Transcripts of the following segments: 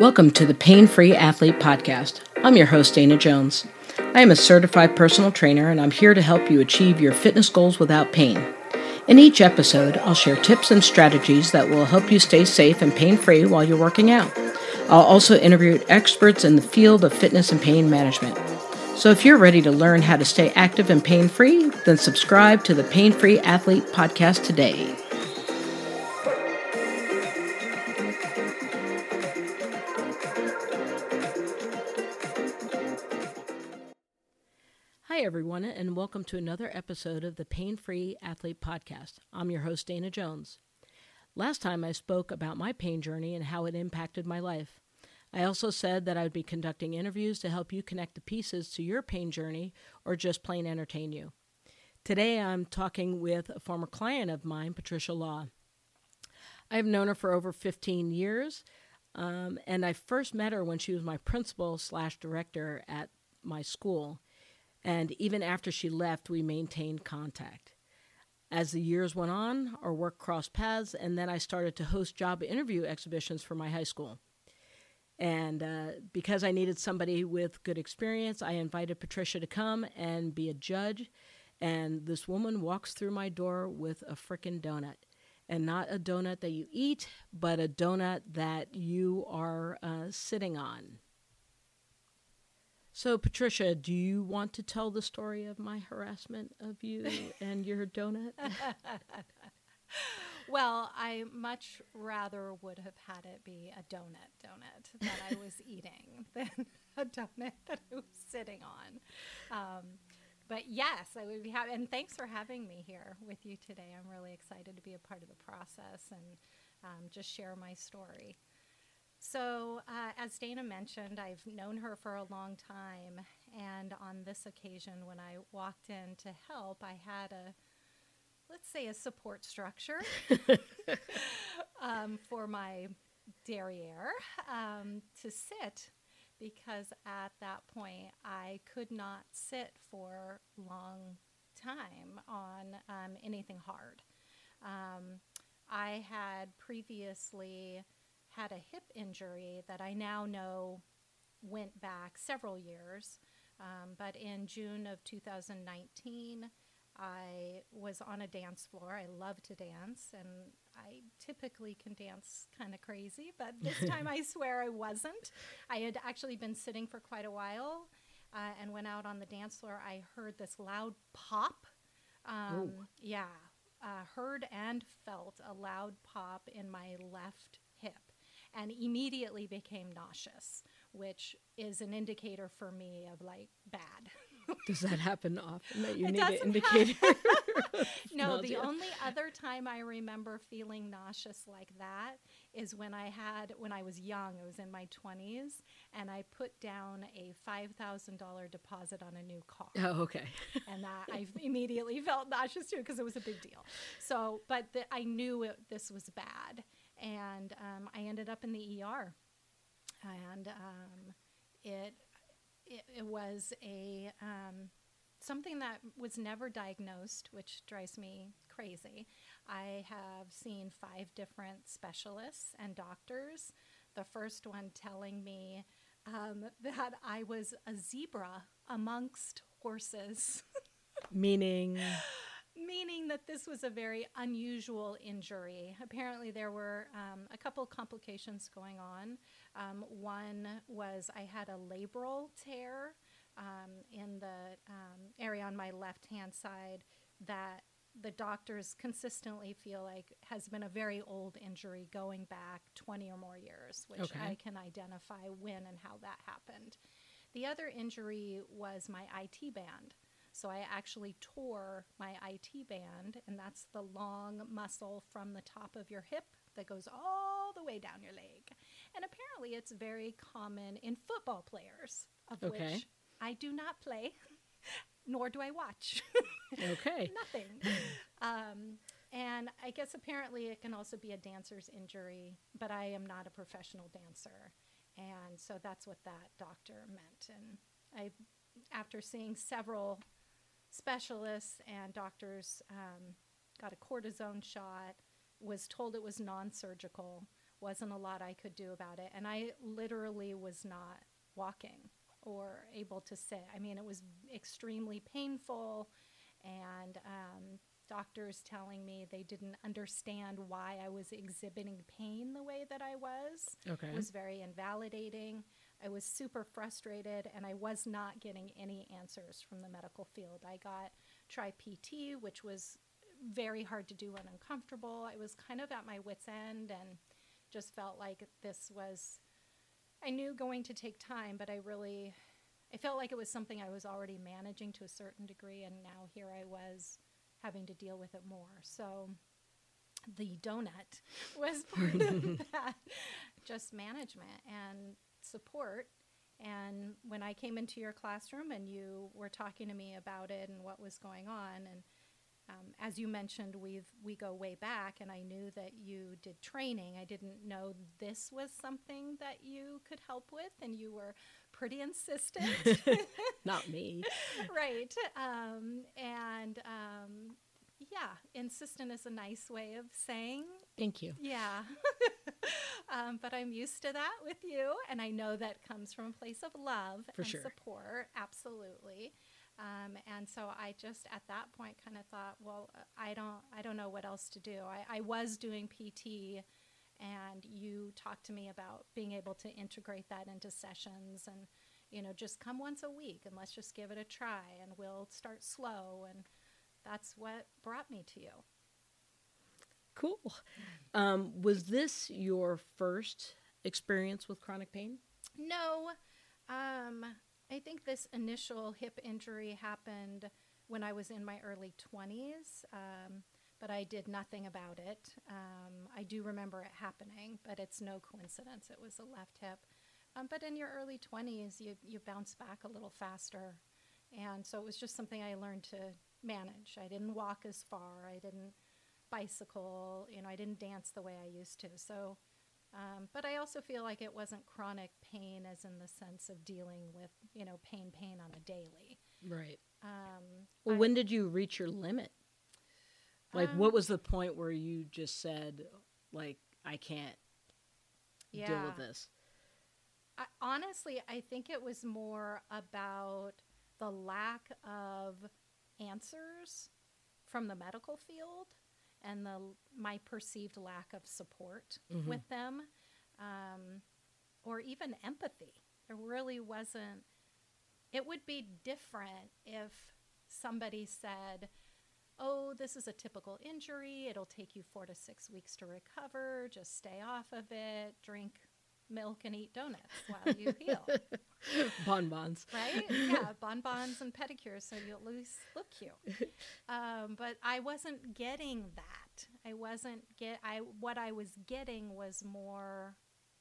Welcome to the Pain Free Athlete Podcast. I'm your host, Dana Jones. I am a certified personal trainer and I'm here to help you achieve your fitness goals without pain. In each episode, I'll share tips and strategies that will help you stay safe and pain free while you're working out. I'll also interview experts in the field of fitness and pain management. So if you're ready to learn how to stay active and pain free, then subscribe to the Pain Free Athlete Podcast today. Welcome to another episode of the Pain Free Athlete Podcast. I'm your host, Dana Jones. Last time I spoke about my pain journey and how it impacted my life. I also said that I would be conducting interviews to help you connect the pieces to your pain journey or just plain entertain you. Today I'm talking with a former client of mine, Patricia Law. I've known her for over 15 years, um, and I first met her when she was my principal slash director at my school. And even after she left, we maintained contact. As the years went on, our work crossed paths, and then I started to host job interview exhibitions for my high school. And uh, because I needed somebody with good experience, I invited Patricia to come and be a judge. And this woman walks through my door with a frickin' donut. And not a donut that you eat, but a donut that you are uh, sitting on. So, Patricia, do you want to tell the story of my harassment of you and your donut? well, I much rather would have had it be a donut donut that I was eating than a donut that I was sitting on. Um, but yes, I would be happy. And thanks for having me here with you today. I'm really excited to be a part of the process and um, just share my story. So, uh, as Dana mentioned, I've known her for a long time. And on this occasion, when I walked in to help, I had a let's say a support structure um, for my derriere um, to sit because at that point I could not sit for long time on um, anything hard. Um, I had previously had a hip injury that I now know went back several years, um, but in June of 2019, I was on a dance floor. I love to dance, and I typically can dance kind of crazy, but this time I swear I wasn't. I had actually been sitting for quite a while uh, and went out on the dance floor. I heard this loud pop. Um, yeah, uh, heard and felt a loud pop in my left and immediately became nauseous, which is an indicator for me of like bad. Does that happen often that you it need an indicator? no, the only other time I remember feeling nauseous like that is when I had when I was young. I was in my twenties, and I put down a five thousand dollar deposit on a new car. Oh, okay. and that I immediately felt nauseous too because it was a big deal. So, but the, I knew it, this was bad, and um, I ended up in the ER, and um, it it, it was a um, something that was never diagnosed, which drives me crazy. I have seen five different specialists and doctors. The first one telling me um, that I was a zebra amongst horses. Meaning? Meaning that this was a very unusual injury. Apparently, there were um, a couple complications going on. Um, one was I had a labral tear um, in the um, area on my left hand side that the doctors consistently feel like has been a very old injury going back 20 or more years, which okay. I can identify when and how that happened. The other injury was my IT band. So I actually tore my IT band, and that's the long muscle from the top of your hip that goes all the way down your leg. And apparently, it's very common in football players, of okay. which I do not play, nor do I watch. okay. Nothing. Um, and I guess apparently it can also be a dancer's injury, but I am not a professional dancer. And so that's what that doctor meant. And I, after seeing several specialists and doctors, um, got a cortisone shot, was told it was non surgical, wasn't a lot I could do about it. And I literally was not walking or able to sit. I mean, it was extremely painful, and um, doctors telling me they didn't understand why I was exhibiting pain the way that I was Okay. was very invalidating. I was super frustrated, and I was not getting any answers from the medical field. I got try PT, which was very hard to do and uncomfortable. I was kind of at my wits' end and just felt like this was I knew going to take time, but I really I felt like it was something I was already managing to a certain degree and now here I was having to deal with it more. So the donut was part of that just management and support and when I came into your classroom and you were talking to me about it and what was going on and um, as you mentioned, we've we go way back, and I knew that you did training. I didn't know this was something that you could help with, and you were pretty insistent, Not me. right? Um, and um, yeah, insistent is a nice way of saying Thank you. yeah. um, but I'm used to that with you, and I know that comes from a place of love For and sure. support, absolutely. Um, and so I just at that point kind of thought, well, I don't, I don't know what else to do. I, I was doing PT, and you talked to me about being able to integrate that into sessions, and you know, just come once a week, and let's just give it a try, and we'll start slow, and that's what brought me to you. Cool. Um, was this your first experience with chronic pain? No, um, I think this initial hip injury happened when I was in my early 20s, um, but I did nothing about it. Um, I do remember it happening, but it's no coincidence. It was a left hip. Um, but in your early 20s, you, you bounce back a little faster. And so it was just something I learned to manage. I didn't walk as far, I didn't bicycle, you know, I didn't dance the way I used to. So um, but I also feel like it wasn't chronic pain, as in the sense of dealing with, you know, pain, pain on a daily. Right. Um, Well, I- when did you reach your limit? Like, Um, what was the point where you just said, like, I can't deal with this? I, honestly, I think it was more about the lack of answers from the medical field and the my perceived lack of support Mhm. with them, um, or even empathy. There really wasn't. It would be different if somebody said, "Oh, this is a typical injury. It'll take you four to six weeks to recover. Just stay off of it. Drink milk and eat donuts while you heal." Bonbons. right? Yeah, bonbons and pedicures, so you at least look cute. Um, but I wasn't getting that. I wasn't get. I what I was getting was more.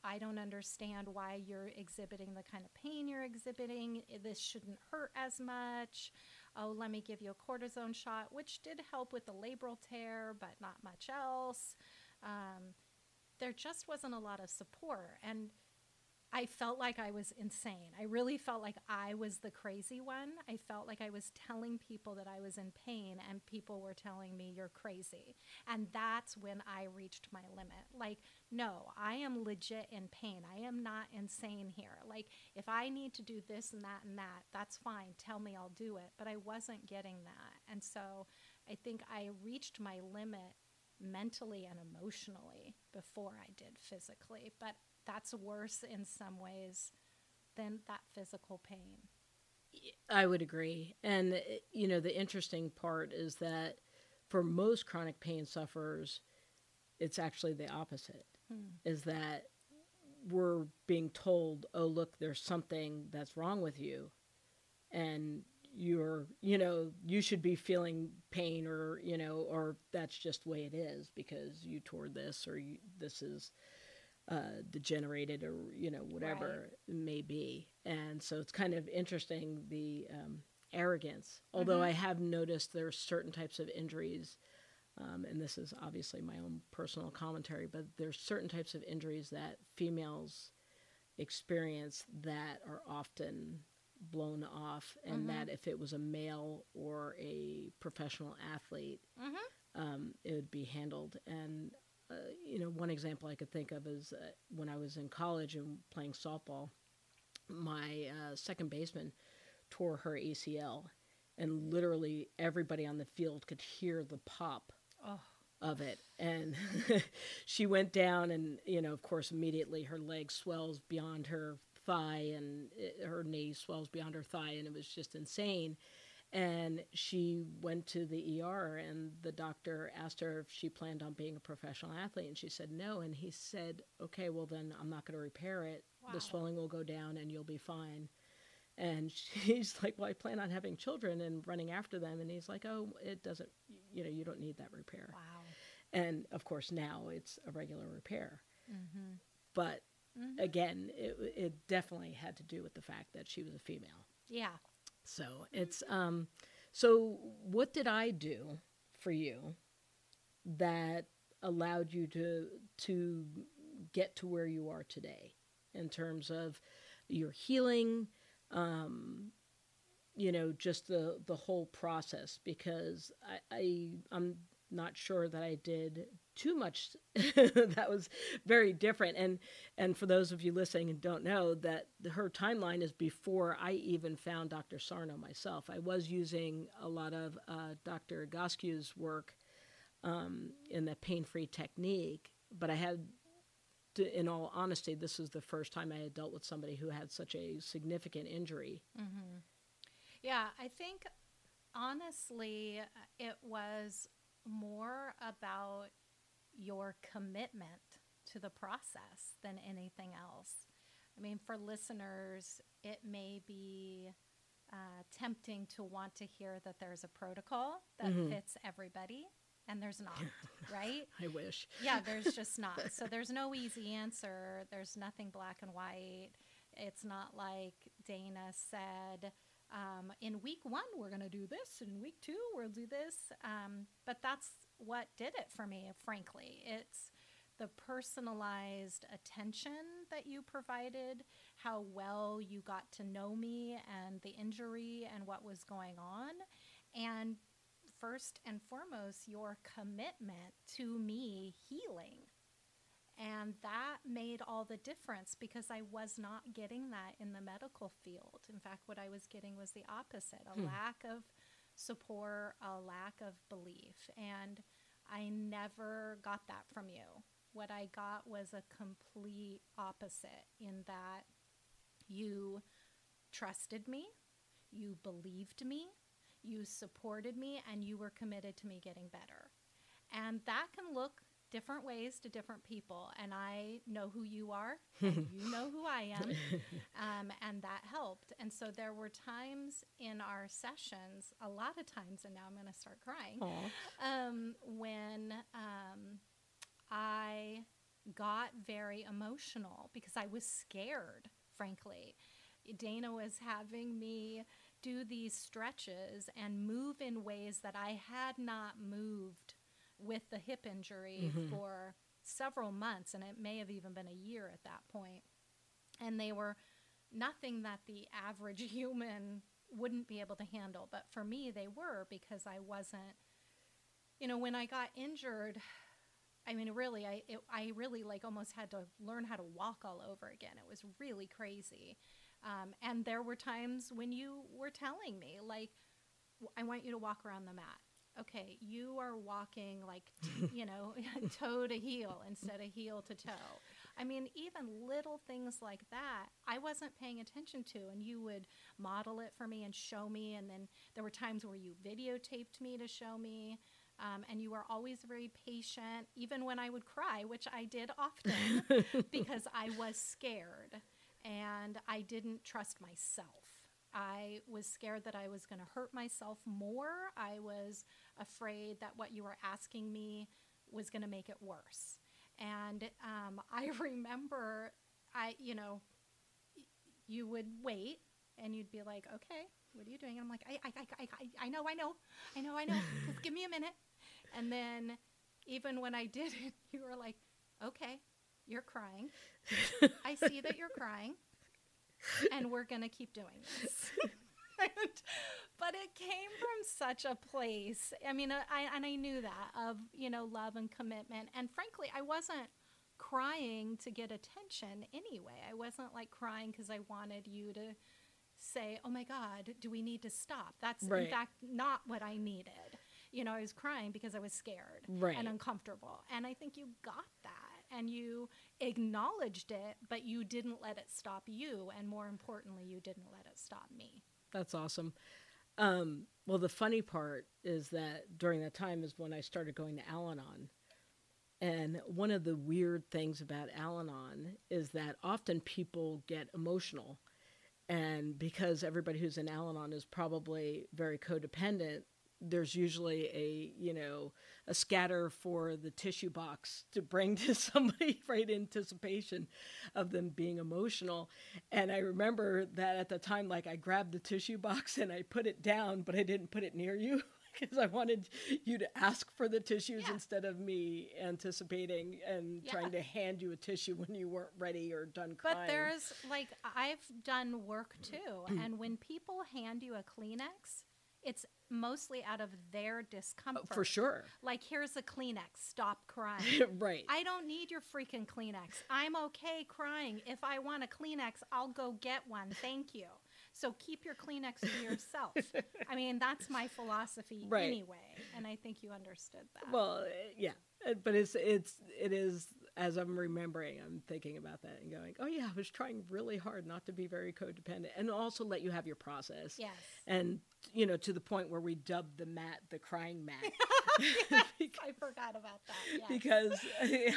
I don't understand why you're exhibiting the kind of pain you're exhibiting. This shouldn't hurt as much. Oh, let me give you a cortisone shot, which did help with the labral tear, but not much else. Um, there just wasn't a lot of support, and I felt like I was insane. I really felt like I was the crazy one. I felt like I was telling people that I was in pain, and people were telling me, You're crazy. And that's when I reached my limit. Like, no, I am legit in pain. I am not insane here. Like, if I need to do this and that and that, that's fine. Tell me, I'll do it. But I wasn't getting that. And so I think I reached my limit mentally and emotionally before I did physically. But that's worse in some ways than that physical pain. I would agree. And, uh, you know, the interesting part is that for most chronic pain sufferers, it's actually the opposite is that we're being told, oh, look, there's something that's wrong with you. And you're, you know, you should be feeling pain or, you know, or that's just the way it is because you tore this or you, this is uh, degenerated or, you know, whatever it may be. And so it's kind of interesting the um, arrogance. Although Mhm. I have noticed there are certain types of injuries um, and this is obviously my own personal commentary, but there's certain types of injuries that females experience that are often blown off, and Mhm. that if it was a male or a professional athlete, Mm-hmm. um, it would be handled. And uh, you know, one example I could think of is uh, when I was in college and playing softball, my uh, second baseman tore her ACL, and literally everybody on the field could hear the pop Oh, of it. And she went down, and, you know, of course, immediately her leg swells beyond her thigh, and it, her knee swells beyond her thigh, and it was just insane. And she went to the ER, and the doctor asked her if she planned on being a professional athlete, and she said no. And he said, "Okay, well then I'm not going to repair it. Wow. The swelling will go down, and you'll be fine." And she's like, "Well, I plan on having children and running after them." And he's like, "Oh, it doesn't. You know, you don't need that repair." wow. And of course, now it's a regular repair. Mm-hmm. But Mhm. again, it, it definitely had to do with the fact that she was a female. Yeah. So it's um so what did I do for you that allowed you to to get to where you are today in terms of your healing um you know just the the whole process because I, I I'm not sure that I did too much that was very different and and for those of you listening and don't know that her timeline is before I even found Dr. Sarno myself. I was using a lot of uh, Dr. Egoscue's work um, in the pain-free technique, but I had to, in all honesty, this is the first time I had dealt with somebody who had such a significant injury. Mm-hmm. Yeah, I think honestly, uh, it was more about your commitment to the process than anything else. I mean, for listeners, it may be uh, tempting to want to hear that there's a protocol that Mhm. fits everybody, and there's not, right? I wish. yeah, there's just not. So there's no easy answer. There's nothing black and white. It's not like Dana said, um, in week one, we're going to do this. In week two, we'll do this. Um, but that's what did it for me, frankly. It's the personalized attention that you provided, how well you got to know me and the injury and what was going on. And first and foremost, your commitment to me healing. And that made all the difference because I was not getting that in the medical field. In fact, what I was getting was the opposite a Hmm. lack of support, a lack of belief. And I never got that from you. What I got was a complete opposite in that you trusted me, you believed me, you supported me, and you were committed to me getting better. And that can look different ways to different people. And I know who you are, and you know who I am. Um, and that helped. And so there were times in our sessions, a lot of times, and now I'm going to start crying um, when um, I got very emotional because I was scared, frankly. Dana was having me do these stretches and move in ways that I had not moved with the hip injury Mhm. for several months, and it may have even been a year at that point. And they were nothing that the average human wouldn't be able to handle. But for me, they were because I wasn't you know, when I got injured, I mean, really, I it, I really like almost had to learn how to walk all over again. It was really crazy, um, and there were times when you were telling me like, "W- "I want you to walk around the mat." Okay, you are walking like, you know, toe to heel instead of heel to toe. I mean, even little things like that, I wasn't paying attention to, and you would model it for me and show me. And then there were times where you videotaped me to show me. Um, and you were always very patient, even when I would cry, which I did often because I was scared and I didn't trust myself. I was scared that I was going to hurt myself more. I was afraid that what you were asking me was going to make it worse. And um, I remember, I you know, you would wait and you'd be like, "Okay, what are you doing?" And I'm like, "I, I, I, I, I know, I know, I know, I know. Just give me a minute." And then, even when I did it, you were like, "Okay, you're crying. I see that you're crying, and we're gonna keep doing this." and but it came from such a place. I mean, I and I knew that of you know love and commitment, and frankly, I wasn't crying to get attention anyway. I wasn't like crying because I wanted you to say, "Oh my God, do we need to stop?" That's Right. in fact not what I needed. You know, I was crying because I was scared Right. and uncomfortable, and I think you got and you acknowledged it, but you didn't let it stop you, and more importantly, you didn't let it stop me. That's awesome. Um, well, the funny part is that during that time is when I started going to Al Anon. And one of the weird things about Al Anon is that often people get emotional. And because everybody who's in Al Anon is probably very codependent, there's usually a, you know, a scatter for the tissue box to bring to somebody right in anticipation of them being emotional. And I remember that at the time, like I grabbed the tissue box and I put it down, but I didn't put it near you because I wanted you to ask for the tissues Yeah. instead of me anticipating and Yeah. trying to hand you a tissue when you weren't ready or done crying. But there's like I've done work too, and when people hand you a Kleenex, it's mostly out of their discomfort. Oh, for sure. Like here's a Kleenex, stop crying. right. I don't need your freaking Kleenex. I'm okay crying. If I want a Kleenex, I'll go get one. Thank you. So keep your Kleenex to yourself. I mean, that's my philosophy Right. anyway, and I think you understood that. Well, uh, yeah, Uh, but it's it's it is as I'm remembering, I'm thinking about that and going, oh yeah, I was trying really hard not to be very codependent, and also let you have your process. yes. And you know, to the point where we dubbed the mat the crying mat. I forgot about that. Yes. because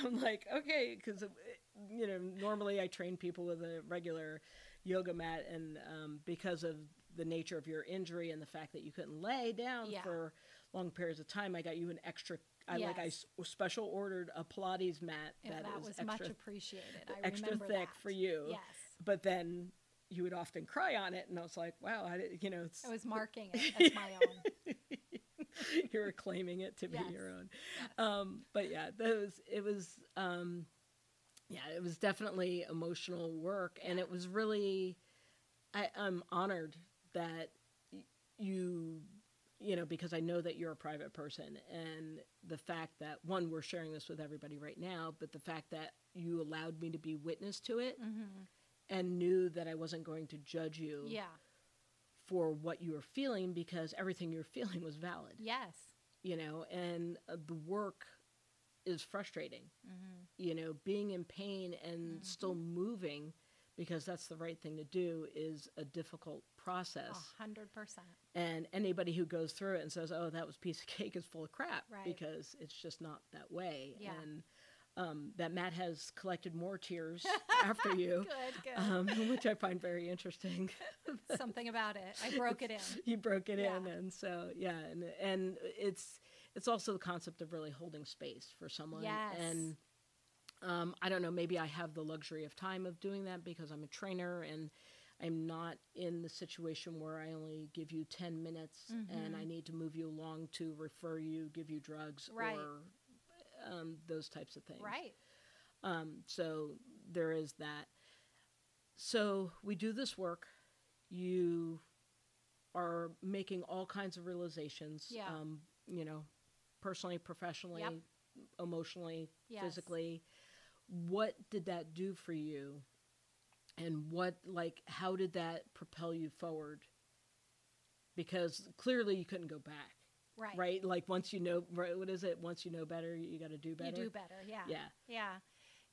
I'm like, okay, because you know, normally I train people with a regular yoga mat, and um, because of the nature of your injury and the fact that you couldn't lay down Yeah. for long periods of time, I got you an extra. I like I special ordered a Pilates mat Yeah, that was extra, much appreciated. I extra remember thick that. for you. Yes, But then you would often cry on it, and I was like, wow, I did, you know, it's I was marking it as my own. you were claiming it to be Yes. your own. Um, but yeah, that was it was um, yeah, it was definitely emotional work, and it was really I, I'm honored that you you know because I know that you're a private person, and the fact that one we're sharing this with everybody right now, but the fact that you allowed me to be witness to it hmm and knew that I wasn't going to judge you Yeah. for what you were feeling because everything you're feeling was valid Yes. you know, and uh, the work is frustrating. hmm You know, being in pain and Mhm. still moving because that's the right thing to do is a difficult A process. hundred percent. And anybody who goes through it and says, "Oh, that was piece of cake," is full of crap Right. because it's just not that way. Yeah. And um, that mat has collected more tears after you, Good. Good. um, which I find very interesting. Something about it. I broke it in. you broke it in and so yeah and and it's it's also the concept of really holding space for someone Yes. and um, i don't know maybe i have the luxury of time of doing that because i'm a trainer and i'm not in the situation where i only give you 10 minutes and Mhm. i need to move you along to refer you give you drugs Right. or um, those types of things Right. um, so there is that. So we do this work. You are making all kinds of realizations. Yeah. Um, you know, personally, professionally, Yep. emotionally, Yes. physically. What did that do for you? And what, like, how did that propel you forward? Because clearly you couldn't go back, Right. right? Like once you know, right, what is it? Once you know better, you got to do better. You do better. Yeah. Yeah. Yeah.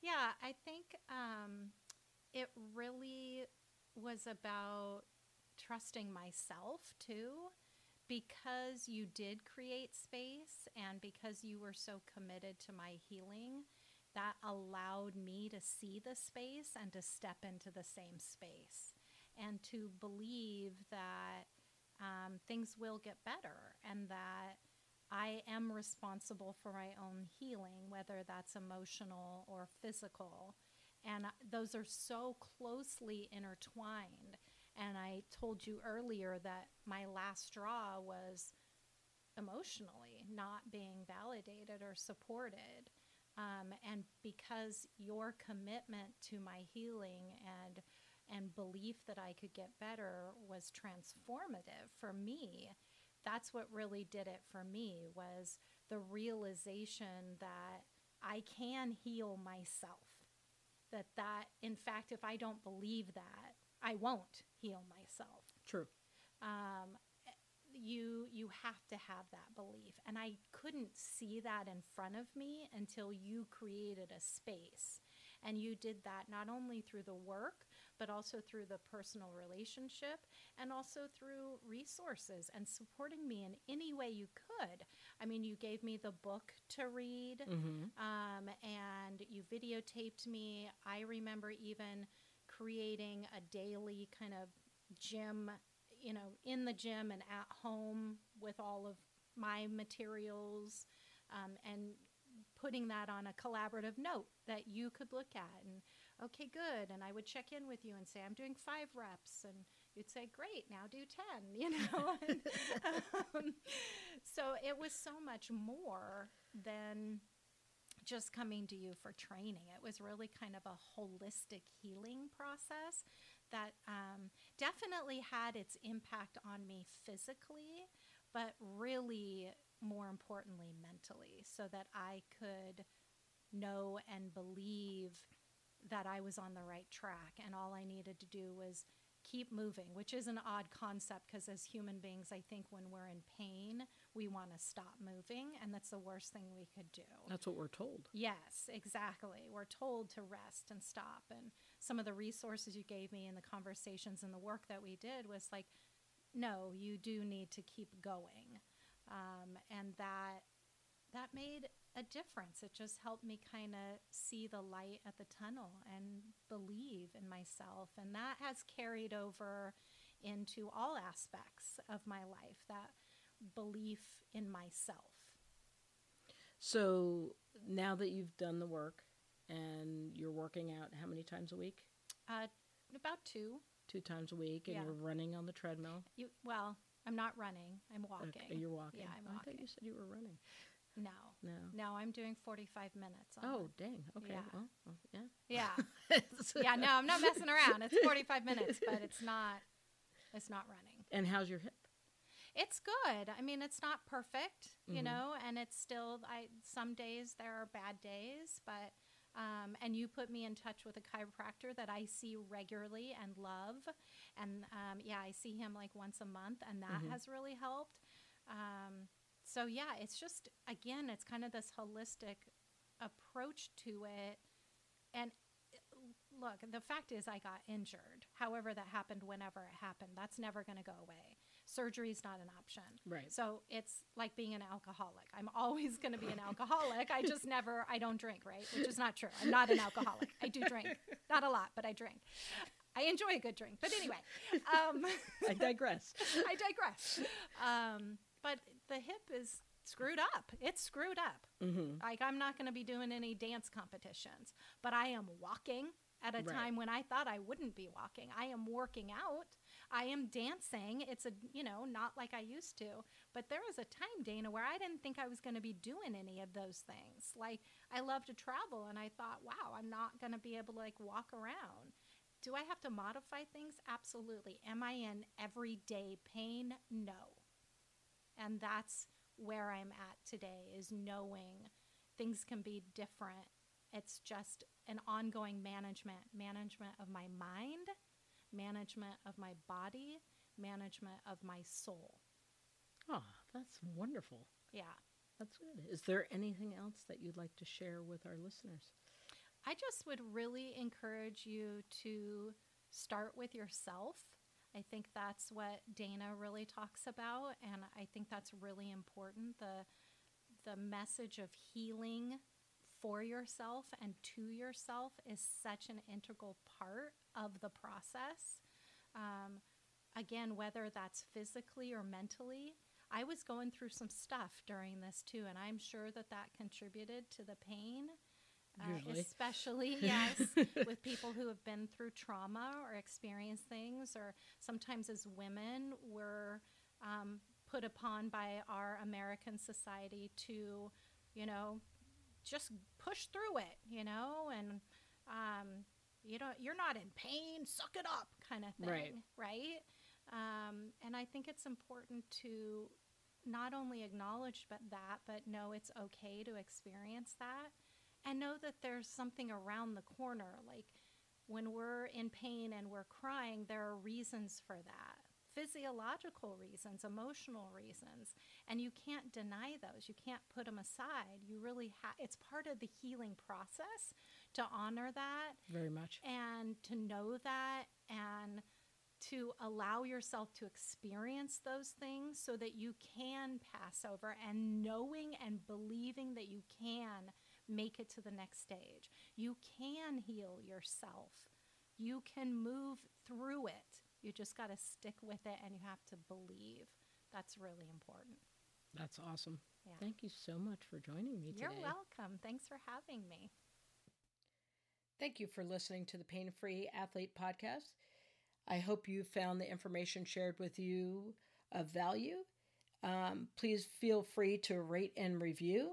Yeah. I think um, it really was about trusting myself too. Because you did create space and because you were so committed to my healing, that allowed me to see the space and to step into the same space and to believe that um, things will get better and that I am responsible for my own healing, whether that's emotional or physical. And uh, those are so closely intertwined. And I told you earlier that my last straw was emotionally not being validated or supported. Um, and because your commitment to my healing and and belief that I could get better was transformative for me. That's what really did it for me was the realization that I can heal myself. That that in fact if I don't believe that, I won't heal myself. True. Um, you you have to have that belief and i couldn't see that in front of me until you created a space and you did that not only through the work but also through the personal relationship and also through resources and supporting me in any way you could i mean you gave me the book to read Mm-hmm. um, and you videotaped me i remember even creating a daily kind of gym you know, in the gym and at home with all of my materials um, and putting that on a collaborative note that you could look at and okay good and i would check in with you and say i'm doing five reps and you'd say great now do 10 you know and, um, so it was so much more than just coming to you for training it was really kind of a holistic healing process that um, definitely had its impact on me physically, but really, more importantly, mentally, so that I could know and believe that I was on the right track. And all I needed to do was keep moving, which is an odd concept because as human beings, I think when we're in pain, we want to stop moving, and that's the worst thing we could do. That's what we're told. Yes, exactly. We're told to rest and stop. And some of the resources you gave me in the conversations and the work that we did was like, no, you do need to keep going. Um, and that that made a difference. It just helped me kind of see the light at the tunnel and believe in myself. And that has carried over into all aspects of my life. That belief in myself. So now that you've done the work and you're working out how many times a week? Uh, about two. Two times a week, and Yeah. you're running on the treadmill. You well, I'm not running. I'm walking. Okay, you're walking. Yeah, I'm Oh, I thought walking. you said you were running. No, No. I'm doing 45 minutes. On Oh, it. dang. Okay. Yeah. Well, well, yeah. yeah, yeah. No, I'm not messing around. It's 45 minutes, but it's not. It's not running. And how's your hip? It's good. I mean, it's not perfect, you Mhm. know, and it's still. I some days there are bad days, but. Um, and you put me in touch with a chiropractor that I see regularly and love, and um, yeah, I see him like once a month, and that Mhm. has really helped. Um, so yeah, it's just again, it's kind of this holistic approach to it. And uh, look, the fact is, I got injured. However, that happened whenever it happened. That's never going to go away. Surgery is not an option. Right. So it's like being an alcoholic. I'm always going to be an alcoholic. I just never, I don't drink, right? Which is not true. I'm not an alcoholic. I do drink. Not a lot, but I drink. I enjoy a good drink. But anyway, um, I digress. I digress. Um, but the hip is screwed up. It's screwed up. hmm Like I'm not going to be doing any dance competitions, but I am walking at a Right. time when I thought I wouldn't be walking. I am working out. I am dancing. It's a, you know, not like I used to. But there was a time, Dana, where I didn't think I was going to be doing any of those things. Like I love to travel and I thought, wow, I'm not going to be able to like walk around. Do I have to modify things? Absolutely. Am I in everyday pain? No. And that's where I'm at today is knowing things can be different. It's just an ongoing management, management of my mind, management of my body, management of my soul. Oh, that's wonderful. Yeah. That's good. Is there anything else that you'd like to share with our listeners? I just would really encourage you to start with yourself. I think that's what Dana really talks about and I think that's really important the the message of healing for yourself and to yourself is such an integral part of the process. Um, again, whether that's physically or mentally, I was going through some stuff during this too, and I'm sure that that contributed to the pain. Uh, especially yes with people who have been through trauma or experienced things or sometimes as women we're um, put upon by our american society to you know just push through it you know and um, You don't you're not in pain, suck it up kind of thing, Right. right? Um, and I think it's important to not only acknowledge but that, but know it's okay to experience that and know that there's something around the corner. Like when we're in pain and we're crying, there are reasons for that physiological reasons, emotional reasons, and you can't deny those. You can't put them aside. You really have, it's part of the healing process to honor that Very much. and to know that and to allow yourself to experience those things so that you can pass over and knowing and believing that you can make it to the next stage. You can heal yourself. You can move through it. You just got to stick with it and you have to believe. That's really important. That's awesome. Yeah. Thank you so much for joining me You're today. welcome. Thanks for having me. Thank you for listening to the Pain Free Athlete Podcast. I hope you found the information shared with you of value. Um, please feel free to rate and review,